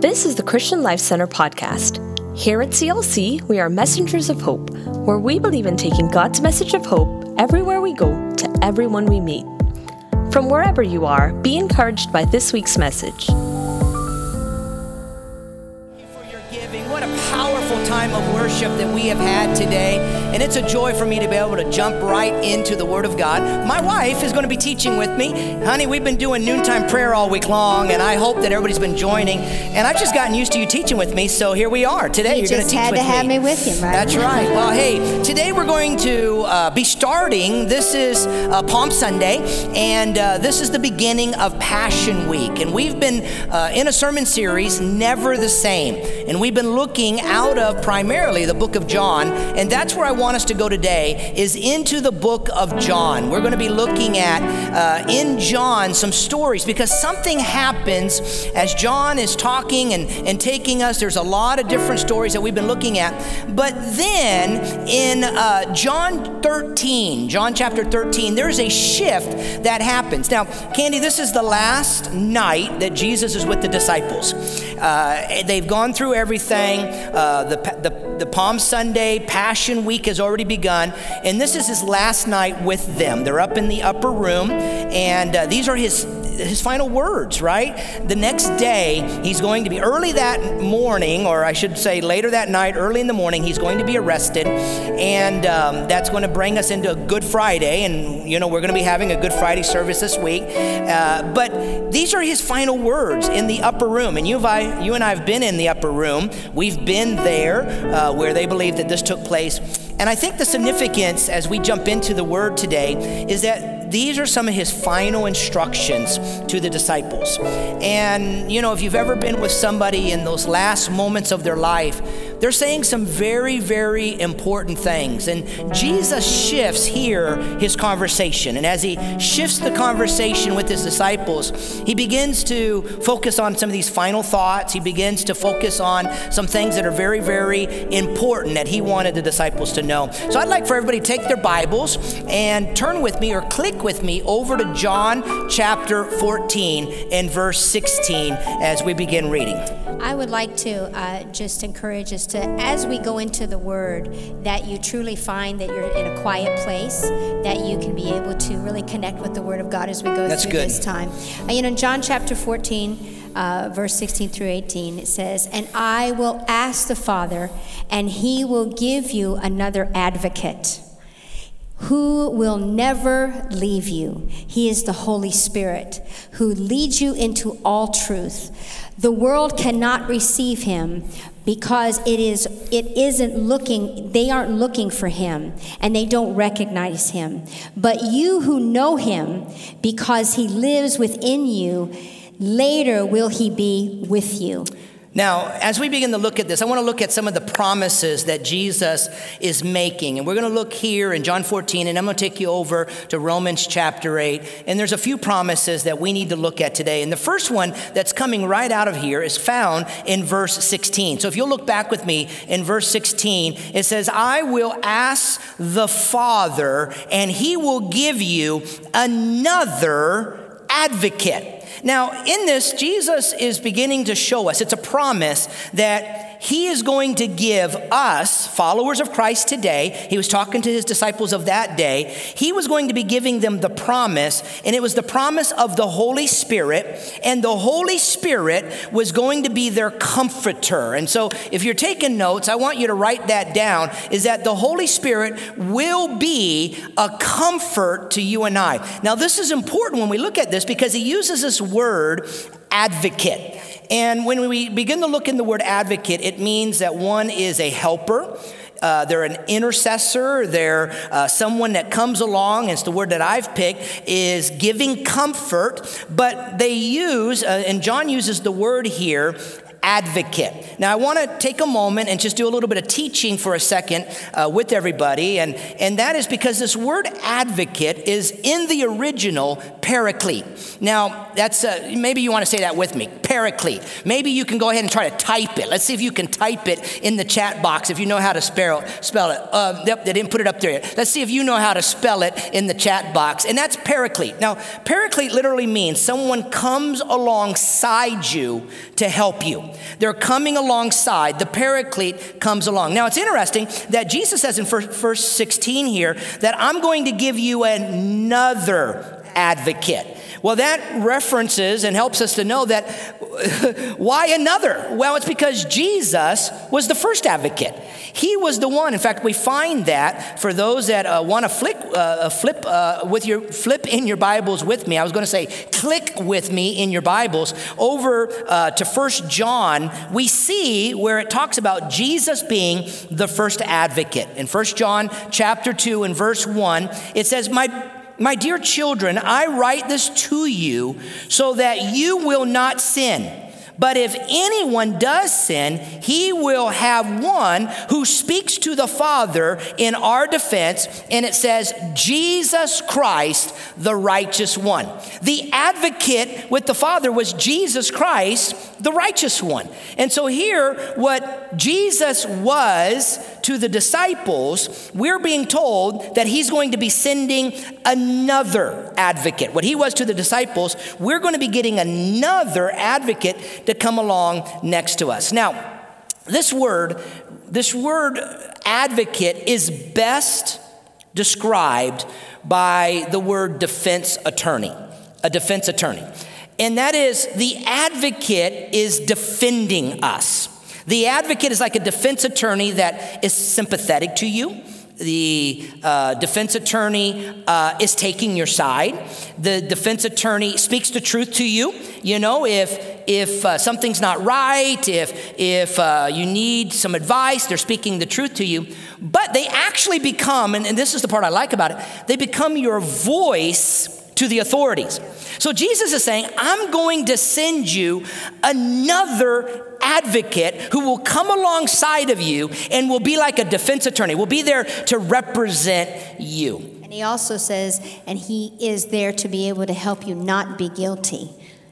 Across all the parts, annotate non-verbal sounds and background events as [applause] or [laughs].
This is the Christian Life Center podcast. Here at CLC, we are messengers of hope, where we believe in taking God's message of hope everywhere we go to everyone we meet. From wherever you are, be encouraged by this week's message. for your giving. What a powerful time of worship that we have had today. And it's a joy for me to be able to jump right into the Word of God. My wife is going to be teaching with me. Honey, we've been doing noontime prayer all week long, and I hope that everybody's been joining. And I've just gotten used to you teaching with me, so here we are. Today, You you're going to just teach had with to have me with you, right? That's right. Well, hey, today we're going to uh, be starting. This is uh, Palm Sunday, and uh, this is the beginning of Passion Week. And we've been uh, in a sermon series, Never the Same. And we've been looking out of primarily the book of John, and that's where I want us to go today, is into the book of John. We're going to be looking at uh, in John some stories because something happens as John is talking and, and taking us. There's a lot of different stories that we've been looking at. But then in uh, John 13, John chapter 13, there's a shift that happens. Now, Candy, this is the last night that Jesus is with the disciples. Uh, they've gone through everything. Uh, the, the, the Palm Sunday Passion Week has already begun, and this is his last night with them. They're up in the upper room, and uh, these are his his final words, right? The next day, he's going to be early that morning, or I should say later that night, early in the morning, he's going to be arrested. And um, that's going to bring us into Good Friday. And, you know, we're going to be having a Good Friday service this week. Uh, but these are his final words in the upper room. And you, I, you and I have been in the upper room. We've been there uh, where they believe that this took place. And I think the significance as we jump into the word today is that these are some of his final instructions to the disciples. And, you know, if you've ever been with somebody in those last moments of their life, they're saying some very, very important things. And Jesus shifts here his conversation. And as he shifts the conversation with his disciples, he begins to focus on some of these final thoughts. He begins to focus on some things that are very, very important that he wanted the disciples to know. So I'd like for everybody to take their Bibles and turn with me or click with me over to John chapter 14 and verse 16 as we begin reading. I would like to uh, just encourage us to, as we go into the Word, that you truly find that you're in a quiet place, that you can be able to really connect with the Word of God as we go That's through good. this time. Uh, you know, in John chapter 14, uh, verse 16 through 18, it says, And I will ask the Father, and he will give you another advocate who will never leave you. He is the Holy Spirit who leads you into all truth. The world cannot receive him because it is it isn't looking they aren't looking for him and they don't recognize him. But you who know him because he lives within you, later will he be with you. Now, as we begin to look at this, I want to look at some of the promises that Jesus is making. And we're going to look here in John 14, and I'm going to take you over to Romans chapter 8. And there's a few promises that we need to look at today. And the first one that's coming right out of here is found in verse 16. So if you'll look back with me in verse 16, it says, I will ask the Father, and he will give you another advocate. Now, in this, Jesus is beginning to show us, it's a promise that he is going to give us, followers of Christ today, he was talking to his disciples of that day, he was going to be giving them the promise, and it was the promise of the Holy Spirit, and the Holy Spirit was going to be their comforter. And so, if you're taking notes, I want you to write that down is that the Holy Spirit will be a comfort to you and I. Now, this is important when we look at this because he uses this word advocate. And when we begin to look in the word advocate, it means that one is a helper. Uh, they're an intercessor. They're uh, someone that comes along. It's the word that I've picked is giving comfort. But they use, uh, and John uses the word here, advocate. Now, I want to take a moment and just do a little bit of teaching for a second uh, with everybody, and, and that is because this word advocate is in the original paraclete. Now, that's uh, maybe you want to say that with me paraclete. Maybe you can go ahead and try to type it. Let's see if you can type it in the chat box if you know how to spell, spell it. Uh, yep, they didn't put it up there yet. Let's see if you know how to spell it in the chat box. And that's paraclete. Now, paraclete literally means someone comes alongside you to help you. They're coming alongside. The paraclete comes along. Now, it's interesting that Jesus says in verse 16 here that I'm going to give you another advocate. Well, that references and helps us to know that [laughs] why another? Well, it's because Jesus was the first advocate. He was the one. In fact, we find that for those that uh, want to flip, uh, flip uh, with your flip in your Bibles with me. I was going to say click with me in your Bibles over uh, to First John. We see where it talks about Jesus being the first advocate. In First John chapter two and verse one, it says, "My my dear children, I write this to you so that you will not sin. But if anyone does sin, he will have one who speaks to the Father in our defense, and it says, Jesus Christ, the righteous one. The advocate with the Father was Jesus Christ, the righteous one. And so, here, what Jesus was to the disciples, we're being told that he's going to be sending another advocate. What he was to the disciples, we're going to be getting another advocate to come along next to us. Now, this word, this word advocate is best described by the word defense attorney, a defense attorney. And that is the advocate is defending us. The advocate is like a defense attorney that is sympathetic to you the uh, defense attorney uh, is taking your side. The defense attorney speaks the truth to you. You know, if if uh, something's not right, if if uh, you need some advice, they're speaking the truth to you. But they actually become, and, and this is the part I like about it, they become your voice to the authorities. So Jesus is saying, I'm going to send you another advocate who will come alongside of you and will be like a defense attorney, will be there to represent you. And he also says, and he is there to be able to help you not be guilty.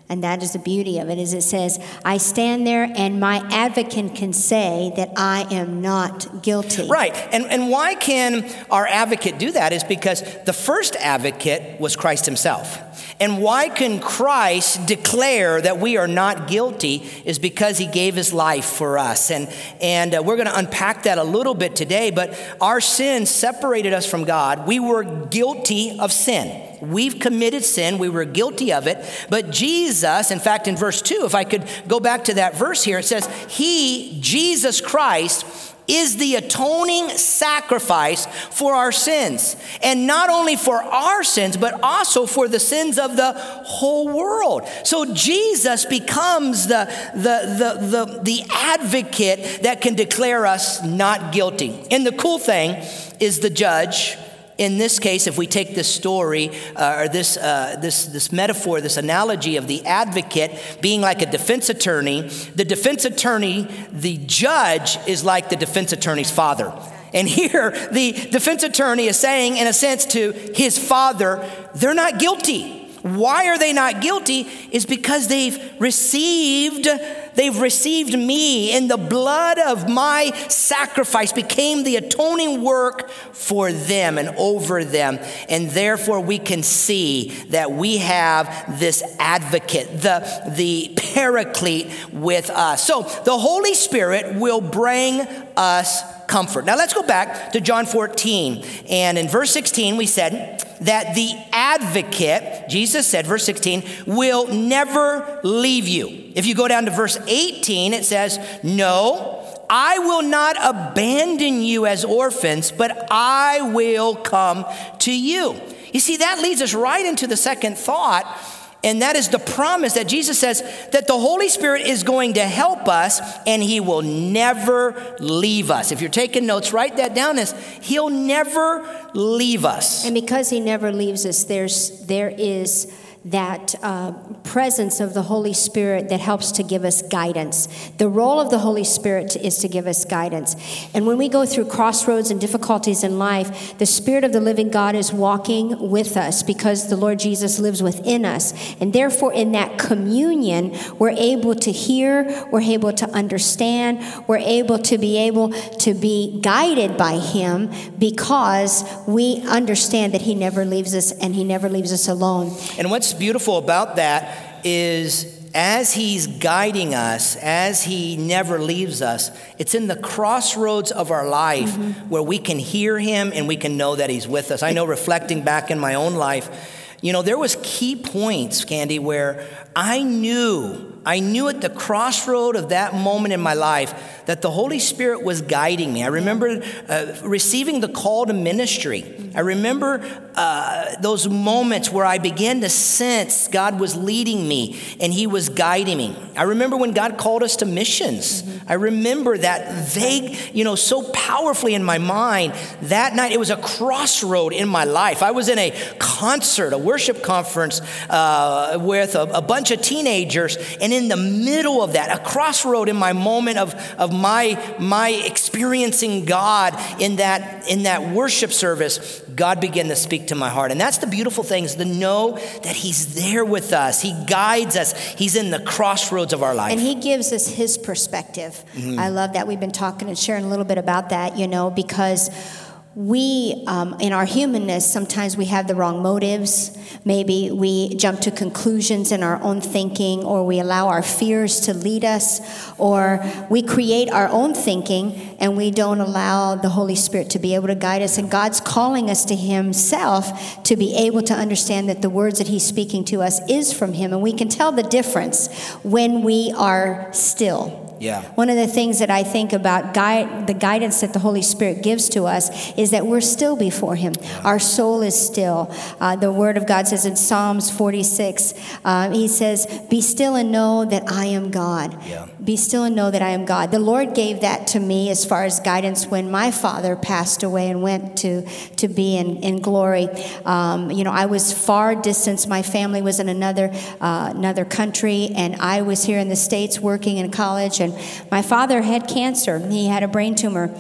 And that is the beauty of it, is it says, I stand there and my advocate can say that I am not guilty. Right. And, and why can our advocate do that is because the first advocate was Christ himself. And why can Christ declare that we are not guilty is because he gave his life for us. And, and uh, we're going to unpack that a little bit today, but our sin separated us from God. We were guilty of sin. We've committed sin, we were guilty of it. But Jesus, in fact, in verse 2, if I could go back to that verse here, it says, He, Jesus Christ, is the atoning sacrifice for our sins. And not only for our sins, but also for the sins of the whole world. So Jesus becomes the, the, the, the, the advocate that can declare us not guilty. And the cool thing is the judge in this case, if we take this story uh, or this, uh, this, this metaphor, this analogy of the advocate being like a defense attorney, the defense attorney, the judge is like the defense attorney's father. And here, the defense attorney is saying, in a sense, to his father, they're not guilty. Why are they not guilty? Is because they've received, they've received me, and the blood of my sacrifice became the atoning work for them and over them. And therefore, we can see that we have this advocate, the, the paraclete with us. So the Holy Spirit will bring us comfort. Now let's go back to John 14. And in verse 16, we said that the advocate, Jesus said, verse 16, will never leave you. If you go down to verse 18, it says, No, I will not abandon you as orphans, but I will come to you. You see, that leads us right into the second thought and that is the promise that Jesus says that the Holy Spirit is going to help us and he will never leave us. If you're taking notes, write that down as he'll never leave us. And because he never leaves us, there's there is that uh, presence of the Holy Spirit that helps to give us guidance. The role of the Holy Spirit is to give us guidance. And when we go through crossroads and difficulties in life, the Spirit of the living God is walking with us because the Lord Jesus lives within us. And therefore, in that communion, we're able to hear, we're able to understand, we're able to be able to be guided by Him because we understand that He never leaves us and He never leaves us alone. And what's beautiful about that is as he's guiding us, as he never leaves us, it's in the crossroads of our life mm-hmm. where we can hear him and we can know that he's with us. I know reflecting back in my own life, you know, there was key points, Candy, where I knew I knew at the crossroad of that moment in my life that the Holy Spirit was guiding me. I remember uh, receiving the call to ministry. I remember uh, those moments where I began to sense God was leading me and He was guiding me. I remember when God called us to missions. Mm-hmm. I remember that vague, you know, so powerfully in my mind. That night, it was a crossroad in my life. I was in a concert, a worship conference uh, with a, a bunch of teenagers, and in the middle of that, a crossroad in my moment of, of my, my experiencing God in that, in that worship service, God began to speak to my heart. And that's the beautiful thing is to know that He's there with us. He guides us. He's in the crossroads of our life. And He gives us His perspective. Mm-hmm. I love that. We've been talking and sharing a little bit about that, you know, because we, um, in our humanness, sometimes we have the wrong motives. Maybe we jump to conclusions in our own thinking, or we allow our fears to lead us, or we create our own thinking and we don't allow the Holy Spirit to be able to guide us. And God's calling us to Himself to be able to understand that the words that He's speaking to us is from Him. And we can tell the difference when we are still yeah. One of the things that I think about guide, the guidance that the Holy Spirit gives to us is that we're still before Him. Our soul is still. Uh, the Word of God says in Psalms 46, uh, He says, Be still and know that I am God. Yeah. Be still and know that I am God. The Lord gave that to me as far as guidance when my father passed away and went to, to be in, in glory. Um, you know, I was far distance. My family was in another, uh, another country, and I was here in the States working in college my father had cancer. He had a brain tumor.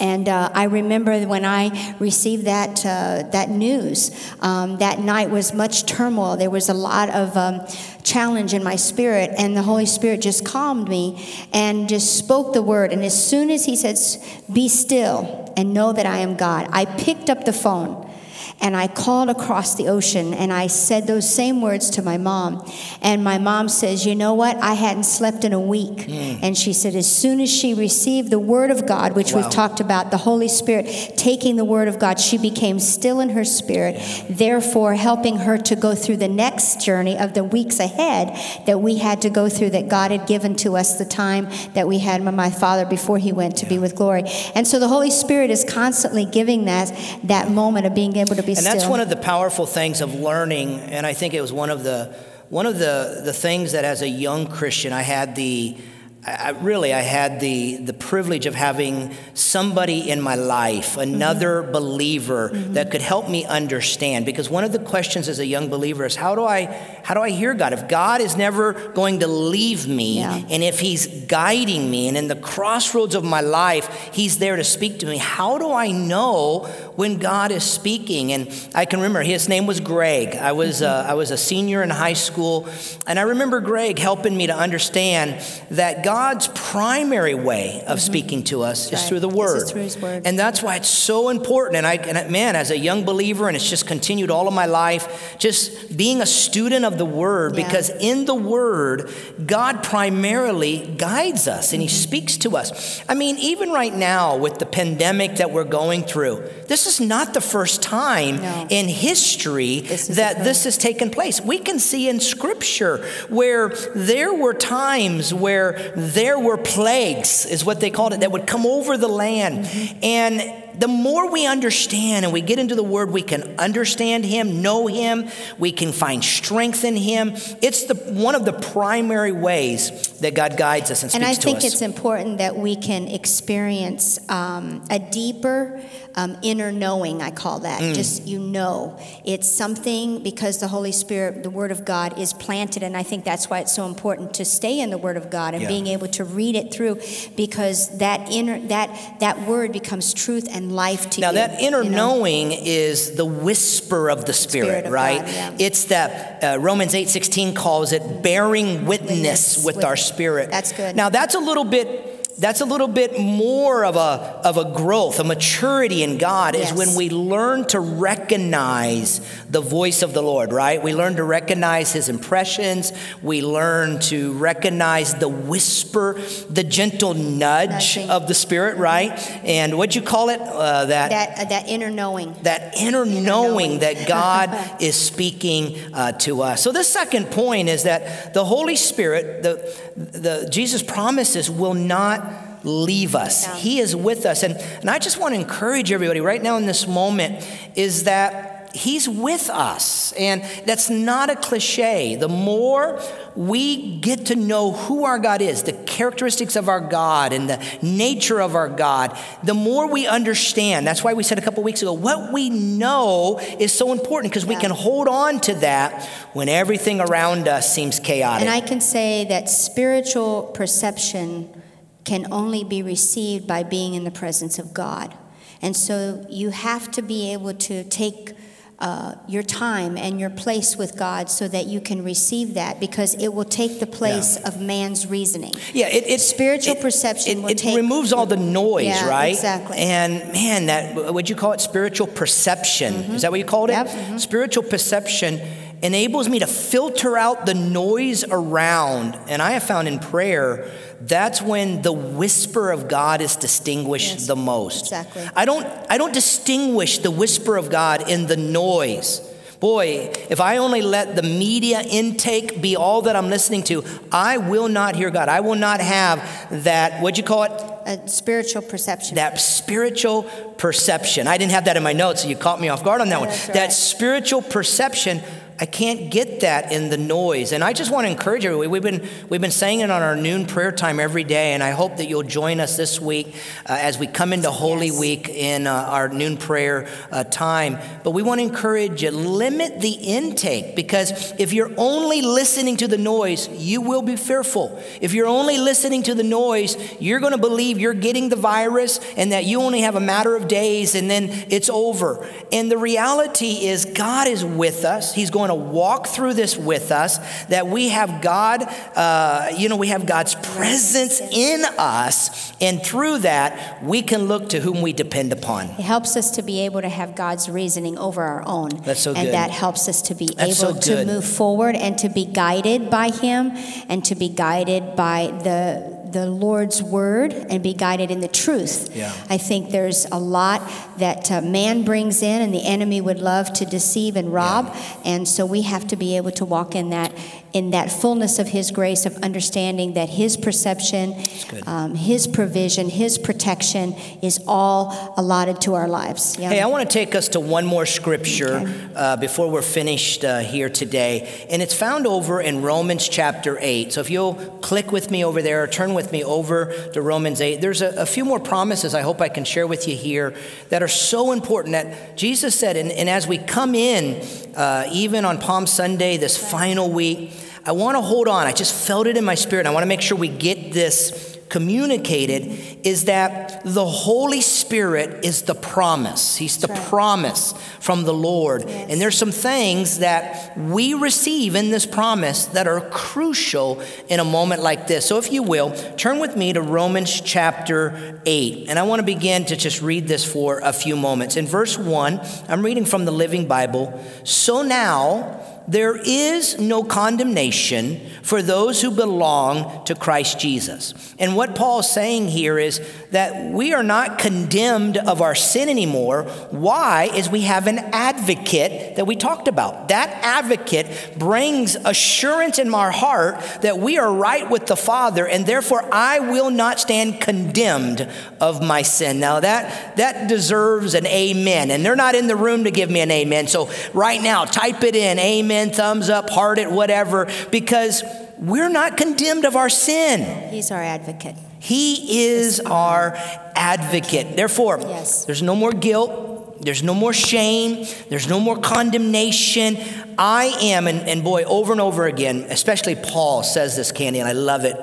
And uh, I remember when I received that, uh, that news, um, that night was much turmoil. There was a lot of um, challenge in my spirit, and the Holy Spirit just calmed me and just spoke the word. And as soon as He said, Be still and know that I am God, I picked up the phone and I called across the ocean and I said those same words to my mom. And my mom says, You know what? I hadn't slept in a week. Mm. And she said, As soon as she received the Word of God, which wow. we've talked about, the Holy Spirit taking the Word of God, she became still in her spirit, therefore helping her to go through the next journey of the weeks ahead that we had to go through, that God had given to us the time that we had with my father before he went to be with glory. And so the Holy Spirit is constantly giving that, that moment of being able to be be and still. that's one of the powerful things of learning, and I think it was one of the one of the, the things that as a young Christian I had the I, really, I had the, the privilege of having somebody in my life, another mm-hmm. believer mm-hmm. that could help me understand. Because one of the questions as a young believer is how do I, how do I hear God? If God is never going to leave me, yeah. and if He's guiding me, and in the crossroads of my life, He's there to speak to me, how do I know when God is speaking? And I can remember his name was Greg. I was, mm-hmm. uh, I was a senior in high school, and I remember Greg helping me to understand that God God's primary way of mm-hmm. speaking to us is through the Word. Through His Word. And that's why it's so important. And I, and man, as a young believer, and it's just continued all of my life, just being a student of the Word, yeah. because in the Word, God primarily guides us and He mm-hmm. speaks to us. I mean, even right now with the pandemic that we're going through, this is not the first time no. in history this that this has taken place. We can see in Scripture where there were times where there were plagues, is what they called it, that would come over the land. Mm-hmm. And the more we understand and we get into the Word, we can understand Him, know Him, we can find strength in Him. It's the, one of the primary ways that God guides us and And I think it's important that we can experience um, a deeper um, inner knowing, I call that. Mm. Just you know. It's something because the Holy Spirit, the Word of God, is planted. And I think that's why it's so important to stay in the Word of God and Yeah. being able to read it through because that inner, that, that Word becomes truth and life to Now, you. Now that inner you know? knowing is the whisper of the Spirit, Spirit of right? God, yeah. It's that uh, Romans 8:16 calls it bearing witness Witness with with- our spirit. That's good. Now, that's a little bit that's a little bit more of a of a growth, a maturity in God is when we learn to recognize the voice of the Lord, right? We learn to recognize his impressions, we learn to recognize the whisper, the gentle nudge Nudging. of the spirit, right? And what'd you call it? Uh, that That, uh, that inner knowing. that inner, knowing, knowing. that God [laughs] is speaking uh, to us. So the second point is that the Holy Spirit, the, the Jesus promises, will not leave us. Yeah. He is with us, and and I just want to encourage everybody right now in this moment is that. He's with us, and that's not a cliche. The more we get to know who our God is, the characteristics of our God, and the nature of our God, the more we understand. That's why we said a couple weeks ago, what we know is so important because we can hold on to that when everything around us seems chaotic. And I can say that spiritual perception can only be received by being in the presence of God. And so you have to be able to take uh, your time and your place with God so that you can receive that because it will take the place of man's reasoning. Yeah, it, it Spiritual it- perception It, it take- removes all the noise, Yeah, right? exactly. And man, that would you call it spiritual perception? Is that what you called it? Yep, mhm. Spiritual perception enables me to filter out the noise around, and I have found in prayer that's when the whisper of God is distinguished Yes, the most. exactly. I don't I don't distinguish the whisper of God in the noise. Boy, if I only let the media intake be all that I'm listening to, I will not hear God. I will not have that, what'd you call it? A spiritual perception. That spiritual perception. I didn't have that in my notes, so you caught me off guard on that one. that's That spiritual perception, I can't get that in the noise. And I just want to encourage everybody. We've been, we've been saying it on our noon prayer time every day, and I hope that you'll join us this week uh, as we come into Holy Yes. Week in uh, our noon prayer uh, time. But we want to encourage you limit the intake because if you're only listening to the noise, you will be fearful. If you're only listening to the noise, you're going to believe you're getting the virus and that you only have a matter of days and then it's over. And the reality is, God is with us. He's going to walk through this with us. That we have God, uh, you know, we have God's presence in us, and through that, we can look to whom we depend upon. It helps us to be able to have God's reasoning over our own. That's so and good. that helps us to be That's so able to move forward and to be guided by Him and to be guided by the the Lord's word and be guided in the truth. Yeah. I think there's a lot that uh, man brings in and the enemy would love to deceive and rob and so we have to be able to walk in that in that fullness of his grace of understanding that his perception um, his provision his protection is all allotted to our lives yeah. Hey, I want to take us to one more scripture uh, before we're finished uh, here today. And it's found over in Romans chapter 8. So if you'll click with me over there or turn with me over to Romans 8, there's a, a few more promises I hope I can share with you here that are so important that Jesus said, and, and as we come in, uh, even on Palm Sunday, this final week, I want to hold on. I just felt it in my spirit. I want to make sure we get this communicated is that the Holy Spirit is the promise. He's the right. promise from the Lord. Yes. And there's some things that we receive in this promise that are crucial in a moment like this. So if you will, turn with me to Romans chapter 8. And I want to begin to just read this for a few moments. In verse 1, I'm reading from the Living Bible. So now there is no condemnation for those who belong to Christ Jesus. And what Paul's saying here is that we are not condemned of our sin anymore. Why? Is we have an advocate that we talked about. That advocate brings assurance in my heart that we are right with the Father, and therefore I will not stand condemned of my sin. Now that that deserves an amen. And they're not in the room to give me an amen. So right now, type it in, amen, thumbs up, heart it, whatever, because we're not condemned of our sin. He's our advocate. He is our advocate. Therefore, Yes. there's no more guilt. There's no more shame. There's no more condemnation. I am, and, and boy, over and over again, especially Paul says this, Candy, and I love it.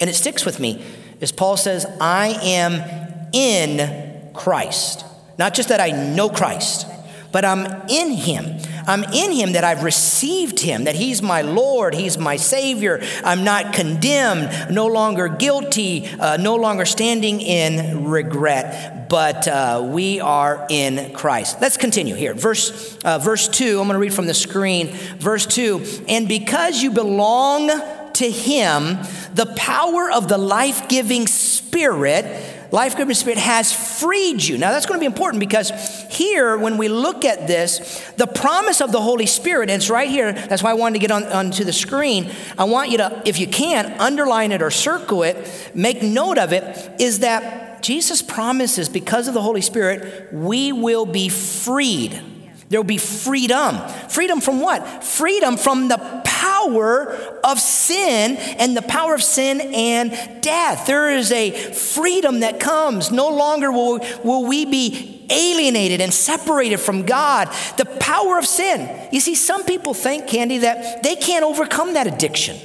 And it sticks with me. As Paul says, I am in Christ. Not just that I know Christ, but I'm in Him. I'm in Him that I've received Him, that He's my Lord, He's my Savior. I'm not condemned, no longer guilty, uh, no longer standing in regret, but uh, we are in Christ. Let's continue here. Verse, uh, verse 2, I'm going to read from the screen. Verse 2 And because you belong to Him, the power of the life giving Spirit life giving spirit has freed you. Now that's going to be important because here, when we look at this, the promise of the Holy Spirit, and it's right here, that's why I wanted to get on, onto the screen. I want you to, if you can, underline it or circle it, make note of it, is that Jesus promises because of the Holy Spirit, we will be freed. There will be freedom. Freedom from what? Freedom from the power of sin and the power of sin and death. There is a freedom that comes. No longer will, will we be alienated and separated from God. The power of sin. You see, some people think, Candy, that they can't overcome that addiction.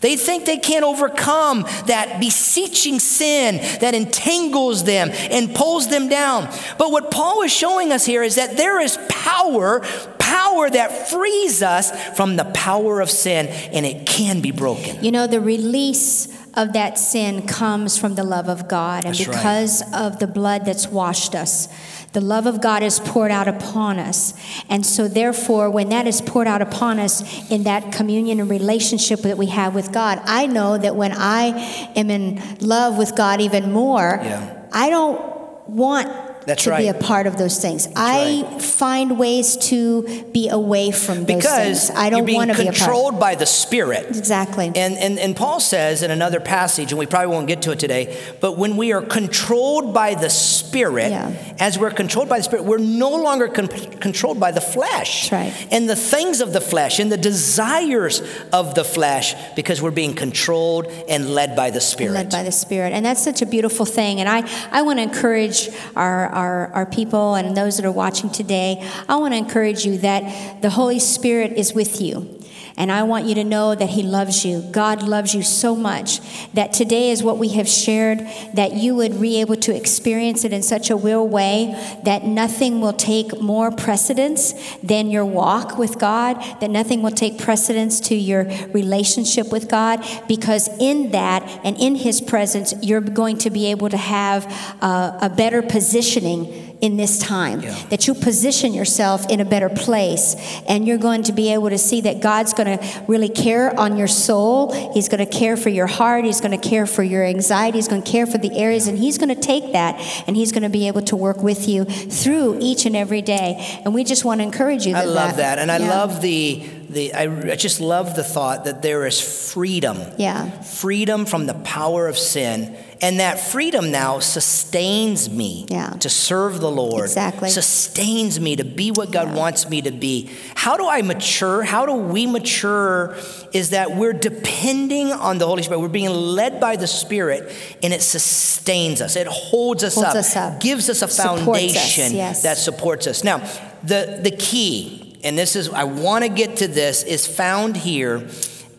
They think they can't overcome that beseeching sin that entangles them and pulls them down. But what Paul is showing us here is that there is power, power that frees us from the power of sin, and it can be broken. You know, the release of that sin comes from the love of God, and That's right. because of the blood that's washed us. The love of God is poured out upon us. And so, therefore, when that is poured out upon us in that communion and relationship that we have with God, I know that when I am in love with God even more, Yeah. I don't want That's to be a part of those things. I find ways to be away from those Because things. I don't want to be controlled by the Spirit. Exactly. And, and, and Paul says in another passage, and we probably won't get to it today, but when we are controlled by the Spirit, Yeah. as we're controlled by the Spirit, we're no longer con- controlled by the flesh That's right. and the things of the flesh and the desires of the flesh because we're being controlled and led by the Spirit. led by the Spirit. And that's such a beautiful thing. And I, I want to encourage our, our, our people and those that are watching today, I want to encourage you that the Holy Spirit is with you. And I want you to know that He loves you. God loves you so much that today is what we have shared, that you would be able to experience it in such a real way that nothing will take more precedence than your walk with God, that nothing will take precedence to your relationship with God, because in that and in His presence, you're going to be able to have uh, a better positioning in this time. Yeah. That you position yourself in a better place, and you're going to be able to see that God's going to really care on your soul. He's going to care for your heart. He's going to care for your anxiety. He's going to care for the areas, and He's going to take that and He's going to be able to work with you through each and every day. And we just want to encourage you. I That love that. And I yeah. love the, the I, I just love the thought that there is freedom. Yeah. Freedom from the power of sin. And that freedom now sustains me Yeah. to serve the Lord. Exactly. Sustains me to be what God wants me to be. How do I mature? How do we mature? Is that we're depending on the Holy Spirit. We're being led by the Spirit, and it sustains us. It holds us, Holds up, us up. gives us a Supports us, foundation yes. that supports us. Now, the, the key, and this is, I want to get to this, is found here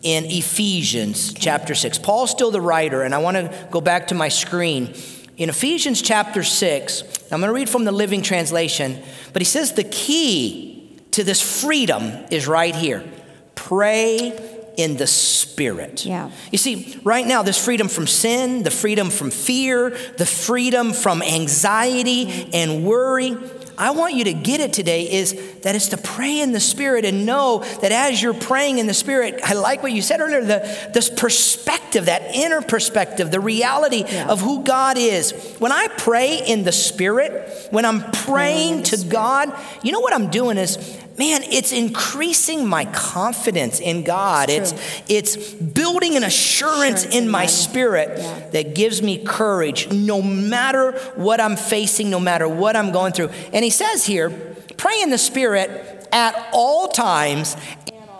in Ephesians chapter 6. Paul's still the writer, and I want to go back to my screen. In Ephesians chapter 6, I'm going to read from the Living Translation, but he says the key to this freedom is right here pray in the Spirit. Yeah. You see, right now, this freedom from sin, the freedom from fear, the freedom from anxiety and worry. I want you to get it today is that it's to pray in the Spirit and know that as you're praying in the Spirit, I like what you said earlier, the, this perspective, that inner perspective, the reality Yeah. of who God is. When I pray in the Spirit, when I'm praying to God, you know what I'm doing is, man, it's increasing my confidence in God. It's It's it's building an assurance Assurance in my spirit Yeah. that gives me courage no matter what I'm facing, no matter what I'm going through. And he says here, pray in the spirit at all times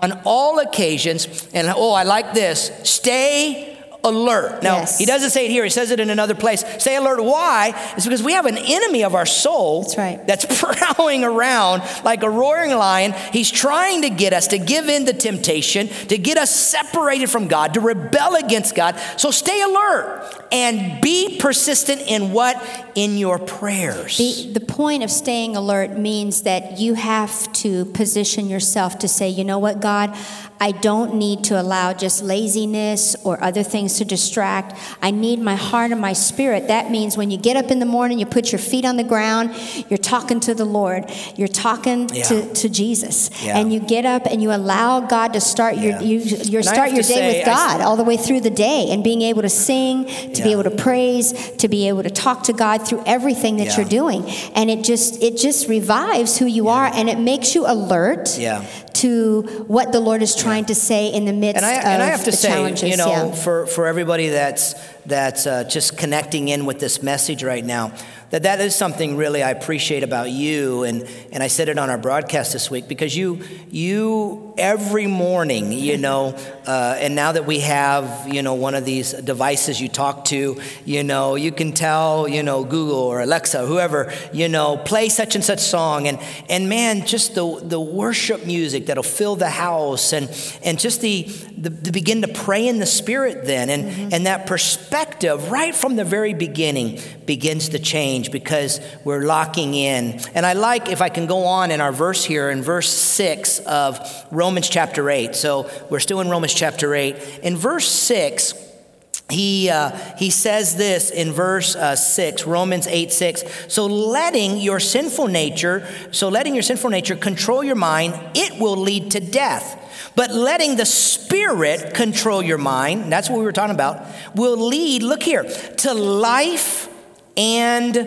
and on all occasions. And oh, I like this stay alert. Now, Yes. he doesn't say it here, he says it in another place. Stay alert. Why? It's because we have an enemy of our soul That's right. that's [laughs] prowling around like a roaring lion. He's trying to get us to give in to temptation, to get us separated from God, to rebel against God. So stay alert and be persistent in what? In your prayers. The, the point of staying alert means that you have to position yourself to say, you know what, God, I don't need to allow just laziness or other things to distract. I need my heart and my spirit. That means when you get up in the morning, you put your feet on the ground, you're talking to the Lord, you're talking Yeah. to, to Jesus, Yeah. and you get up and you allow God to start your Yeah. you, you And start your day say, with I- God all the way through the day, and being able to sing, to be able to praise, to be able to talk to God through everything that you're doing, and it just it just revives who you are, and it makes you alert Yeah. To what the Lord is trying to say in the midst and I, of and I have to the say, challenges. you know, yeah. for, for everybody that's that's uh, just connecting in with this message right now, that that is something really I appreciate about you, and and I said it on our broadcast this week because you you every morning, you know, uh, and now that we have you know one of these devices you talk to, you know, you can tell you know Google or Alexa, whoever, you know, play such and such song, and and man, just the the worship music that'll fill the house, and and just the the, the begin to pray in the spirit then, and and that perspective right from the very beginning begins to change because we're locking in. And I like if I can go on in our verse here in verse six of Romans chapter eight. So we're still in Romans chapter eight. In verse six he, uh, he says this in verse uh, 6 romans 8 6 so letting your sinful nature so letting your sinful nature control your mind it will lead to death but letting the spirit control your mind that's what we were talking about will lead look here to life and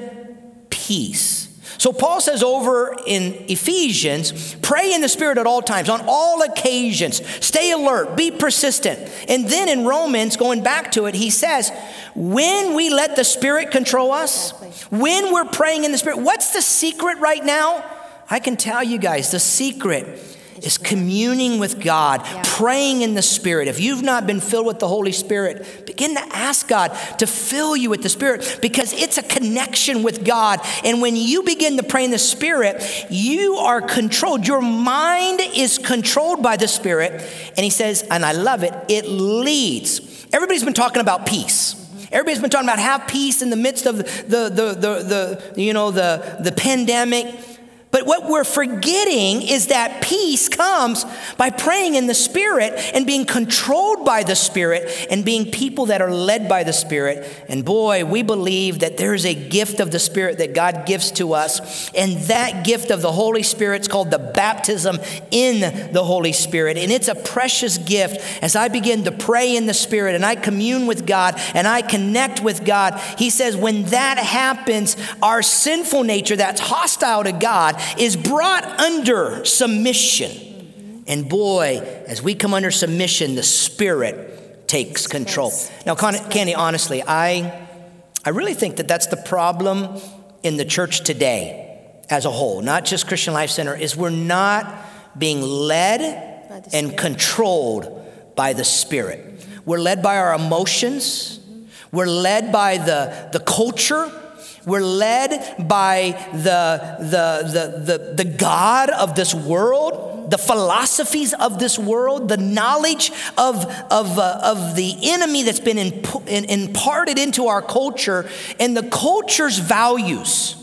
peace so Paul says over in Ephesians, pray in the Spirit at all times, on all occasions. Stay alert, be persistent. And then in Romans, going back to it, he says, when we let the Spirit control us, when we're praying in the Spirit, what's the secret right now? I can tell you guys, the secret is communing with God, praying in the Spirit. If you've not been filled with the Holy Spirit, begin to ask God to fill you with the Spirit because it's a connection with God. And when you begin to pray in the Spirit, you are controlled. Your mind is controlled by the Spirit. And He says, and I love it, it leads. Everybody's been talking about peace. Everybody's been talking about have peace in the midst of the, the, the, the, the you know, the, the pandemic. But what we're forgetting is that peace comes by praying in the Spirit and being controlled by the Spirit and being people that are led by the Spirit. And boy, we believe that there's a gift of the Spirit that God gives to us. And that gift of the Holy Spirit is called the baptism in the Holy Spirit. And it's a precious gift as I begin to pray in the Spirit and I commune with God and I connect with God. He says, when that happens, our sinful nature that's hostile to God is brought under submission. And boy, as we come under submission, the Spirit takes control. Now, Con- Candy, honestly, I, I really think that that's the problem in the church today as a whole, not just Christian Life Center, is we're not being led and controlled by the Spirit. We're led by our emotions. We're led by the, the culture. We're led by the, the, the, the, the God of this world, the philosophies of this world, the knowledge of, of, uh, of the enemy that's been imp- imparted into our culture. And the culture's values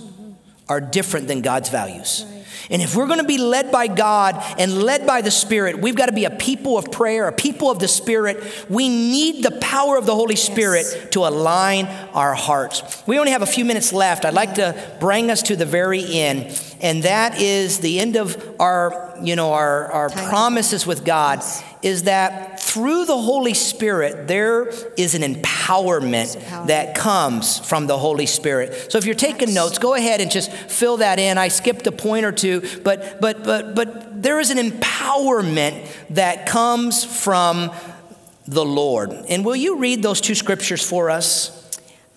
are different than God's values. And if we're going to be led by God and led by the Spirit, we've got to be a people of prayer, a people of the Spirit. We need the power of the Holy Spirit to align our hearts. We only have a few minutes left. I'd like to bring us to the very end, and that is the end of our, you know, our, our promises with God. Is that through the Holy Spirit, there is an empowerment that comes from the Holy Spirit. So if you're taking notes, go ahead and just fill that in. I skipped a point or two, but but but but there is an empowerment that comes from the Lord. And will you read those two scriptures for us?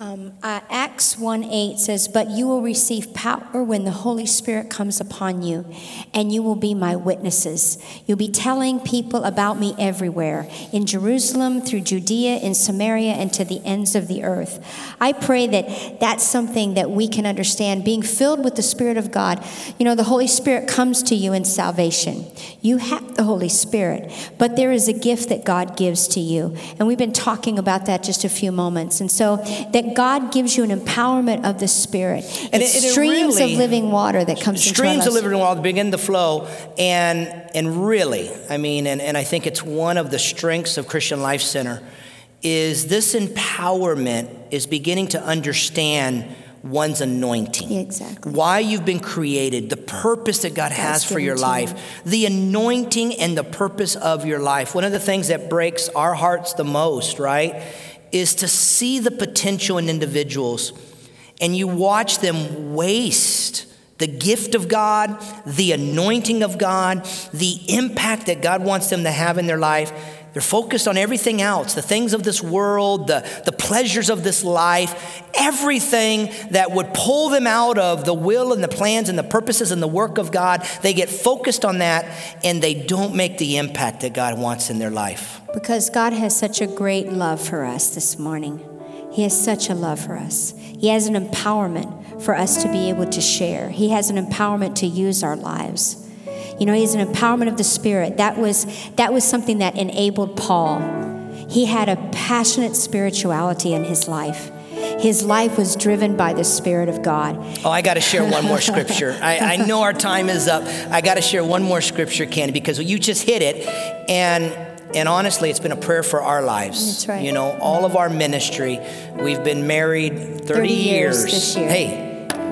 Um, uh, Acts 1 8 says, But you will receive power when the Holy Spirit comes upon you, and you will be my witnesses. You'll be telling people about me everywhere in Jerusalem, through Judea, in Samaria, and to the ends of the earth. I pray that that's something that we can understand. Being filled with the Spirit of God, you know, the Holy Spirit comes to you in salvation. You have the Holy Spirit, but there is a gift that God gives to you. And we've been talking about that just a few moments. And so that God gives you an empowerment of the Spirit. And it's it- it streams really- of living water that comes streams of living water begin to flow. And and really i mean and, and i think it's one of the strengths of christian life center is this empowerment is beginning to understand one's anointing. Exactly. why you've been created the purpose that god has for your life the anointing and the purpose of your life. One of the things that breaks our hearts the most right is to see the potential in individuals and you watch them waste the gift of God, the anointing of God, the impact that God wants them to have in their life. They're focused on everything else the things of this world, the, the pleasures of this life, everything that would pull them out of the will and the plans and the purposes and the work of God. They get focused on that and they don't make the impact that God wants in their life. Because God has such a great love for us this morning. He has such a love for us. He has an empowerment for us to be able to share. He has an empowerment to use our lives. You know, he's an empowerment of the Spirit. That was that was something that enabled Paul. He had a passionate spirituality in his life. His life was driven by the Spirit of God. Oh, I got to share one more scripture. [laughs] I, I know our time is up. I got to share one more scripture, Candy, because you just hit it. And and honestly, it's been a prayer for our lives. That's right. You know, all of our ministry, we've been married 30, 30 years this year. Hey,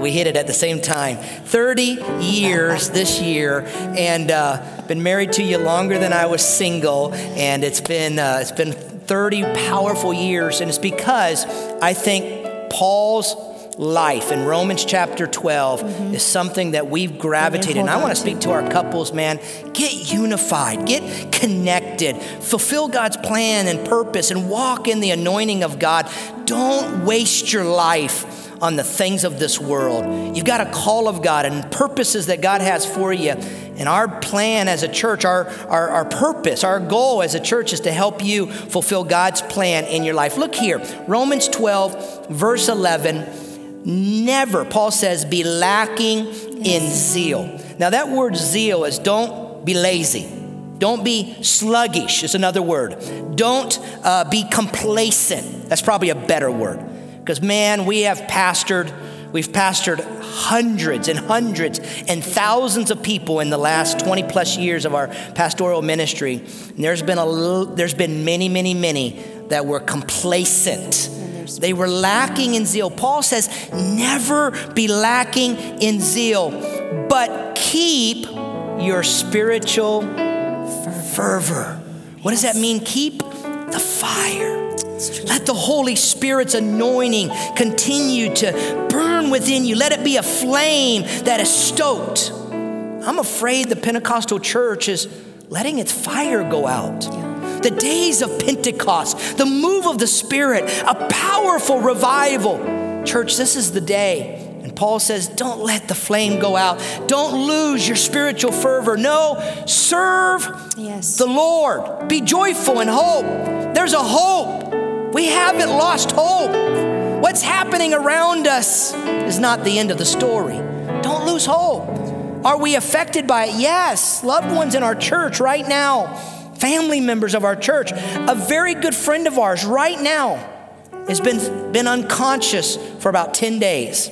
we hit it at the same time. 30 years this year, and uh, been married to you longer than I was single, and it's been uh, it's been 30 powerful years, and it's because I think Paul's life in Romans chapter 12 is something that we've gravitated. And I want to to. speak to our couples, man. Get unified, get connected, fulfill God's plan and purpose, and walk in the anointing of God. Don't waste your life on the things of this world. You've got a call of God and purposes that God has for you. And our plan as a church, our, our, our purpose, our goal as a church is to help you fulfill God's plan in your life. Look here, Romans 12, verse 11. Never, Paul says, be lacking in zeal. Now, that word zeal is don't be lazy. Don't be sluggish, is another word. Don't uh, be complacent. That's probably a better word. Because, man, we have pastored, we've pastored hundreds and hundreds and thousands of people in the last 20 plus years of our pastoral ministry. And there's been, a, l- there's been many, many, many that were complacent. They were lacking in zeal. Paul says, never be lacking in zeal, but keep your spiritual fervor. What does that mean? Keep the fire. Let the Holy Spirit's anointing continue to burn within you. Let it be a flame that is stoked. I'm afraid the Pentecostal church is letting its fire go out. The days of Pentecost, the move of the Spirit, a powerful revival. Church, this is the day. And Paul says, don't let the flame go out. Don't lose your spiritual fervor. No, serve Yes. the Lord. Be joyful in hope. There's a hope. We haven't lost hope. What's happening around us is not the end of the story. Don't lose hope. Are we affected by it? Yes. Loved ones in our church right now, family members of our church, a very good friend of ours right now has been, been unconscious for about 10 days.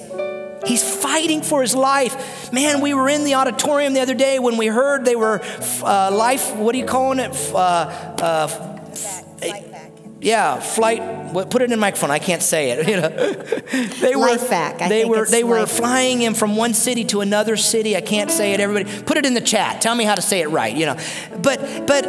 He's fighting for his life. Man, we were in the auditorium the other day when we heard they were uh, life, what are you calling it? Uh, uh, Eh, yeah, flight. What, put it in the microphone. I can't say it. [laughs] You know, they were they were they were flying him from one city to another city. I can't say it. Everybody, put it in the chat. Tell me how to say it right. You know, but but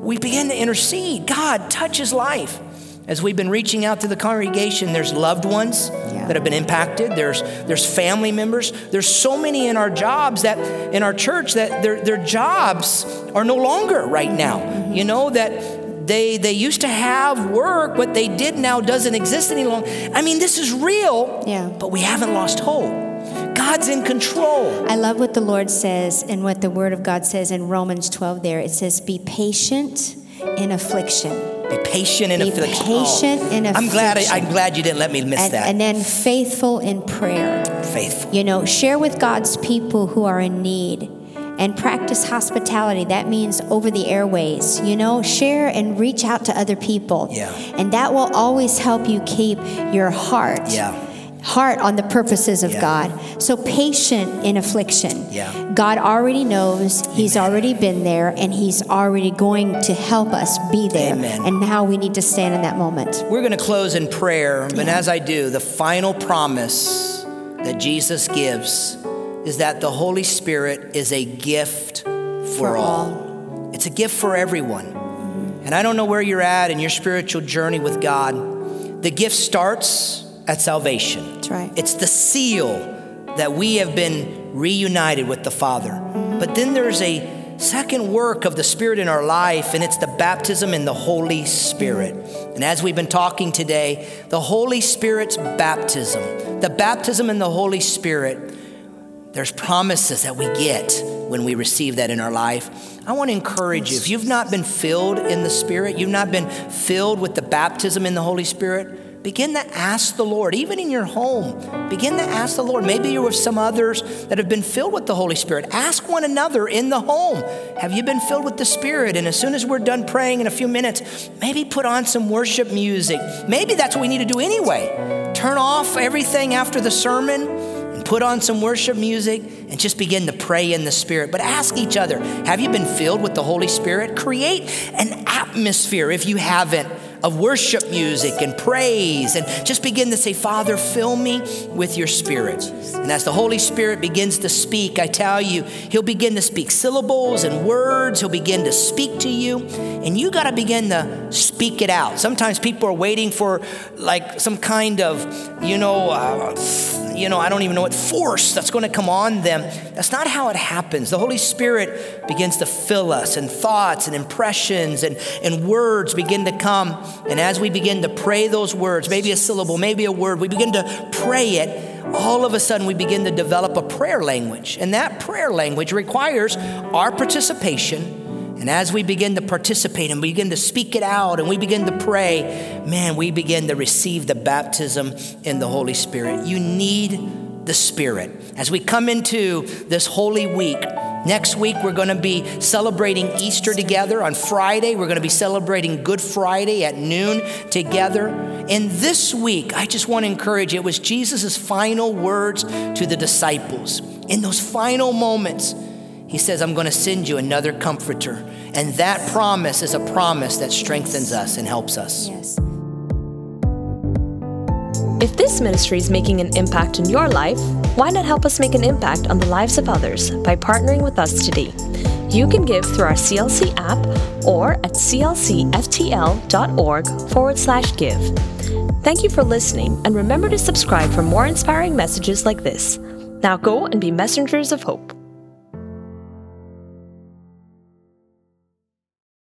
we begin to intercede. God, touches life. As we've been reaching out to the congregation, there's loved ones Yeah. that have been impacted. There's there's family members. There's so many in our jobs that in our church that their their jobs are no longer right now. You know that they they used to have work, what they did now doesn't exist any longer. I mean, this is real. Yeah. But we haven't lost hope. God's in control. I love what the Lord says and what the Word of God says in Romans 12 there. It says, Be patient in affliction. Be patient in Be affliction. Oh, patient in affliction. I'm glad. I, i'm glad you didn't let me miss And, that. and then faithful in prayer. Faithful. You know, share with God's people who are in need and practice hospitality. That means over the airways, you know, share and reach out to other people. Yeah. And that will always help you keep your heart. Yeah. Heart on the purposes of Yeah. God. So patient in affliction. Yeah. God already knows, He's already been there, and He's already going to help us be there. Amen. And now we need to stand in that moment. We're going to close in prayer, but as I do, the final promise that Jesus gives is that the Holy Spirit is a gift for, For all. It's a gift for everyone. And I don't know where you're at in your spiritual journey with God. The gift starts at salvation. That's right. It's the seal that we have been reunited with the Father. But then there's a second work of the Spirit in our life, and it's the baptism in the Holy Spirit. And as we've been talking today, the Holy Spirit's baptism, the baptism in the Holy Spirit, there's promises that we get when we receive that in our life. I want to encourage you if you've not been filled in the Spirit, you've not been filled with the baptism in the Holy Spirit, begin to ask the Lord, even in your home, begin to ask the Lord. Maybe you're with some others that have been filled with the Holy Spirit. Ask one another in the home, have you been filled with the Spirit? And as soon as we're done praying in a few minutes, maybe put on some worship music. Maybe that's what we need to do anyway. Turn off everything after the sermon put on some worship music and just begin to pray in the Spirit. But ask each other have you been filled with the Holy Spirit? Create an atmosphere, if you haven't, of worship music and praise. And just begin to say, Father, fill me with your Spirit. And as the Holy Spirit begins to speak, I tell you, He'll begin to speak syllables and words. He'll begin to speak to you. And you got to begin to speak it out. Sometimes people are waiting for like some kind of, you know, uh, you know, I don't even know what force that's going to come on them. That's not how it happens. The Holy Spirit begins to fill us, and thoughts and impressions and, and words begin to come. And as we begin to pray those words, maybe a syllable, maybe a word, we begin to pray it. All of a sudden, we begin to develop a prayer language. And that prayer language requires our participation. And as we begin to participate and we begin to speak it out and we begin to pray, man, we begin to receive the baptism in the Holy Spirit. You need the Spirit. As we come into this Holy Week, next week we're going to be celebrating Easter together. On Friday, we're going to be celebrating Good Friday at noon together. And this week, I just want to encourage you, it was Jesus' final words to the disciples. In those final moments, he says, I'm going to send you another comforter. And that promise is a promise that strengthens us and helps us. Yes. If this ministry is making an impact in your life, why not help us make an impact on the lives of others by partnering with us today? You can give through our CLC app or at clcftl.org forward slash give. Thank you for listening, and remember to subscribe for more inspiring messages like this. Now go and be messengers of hope.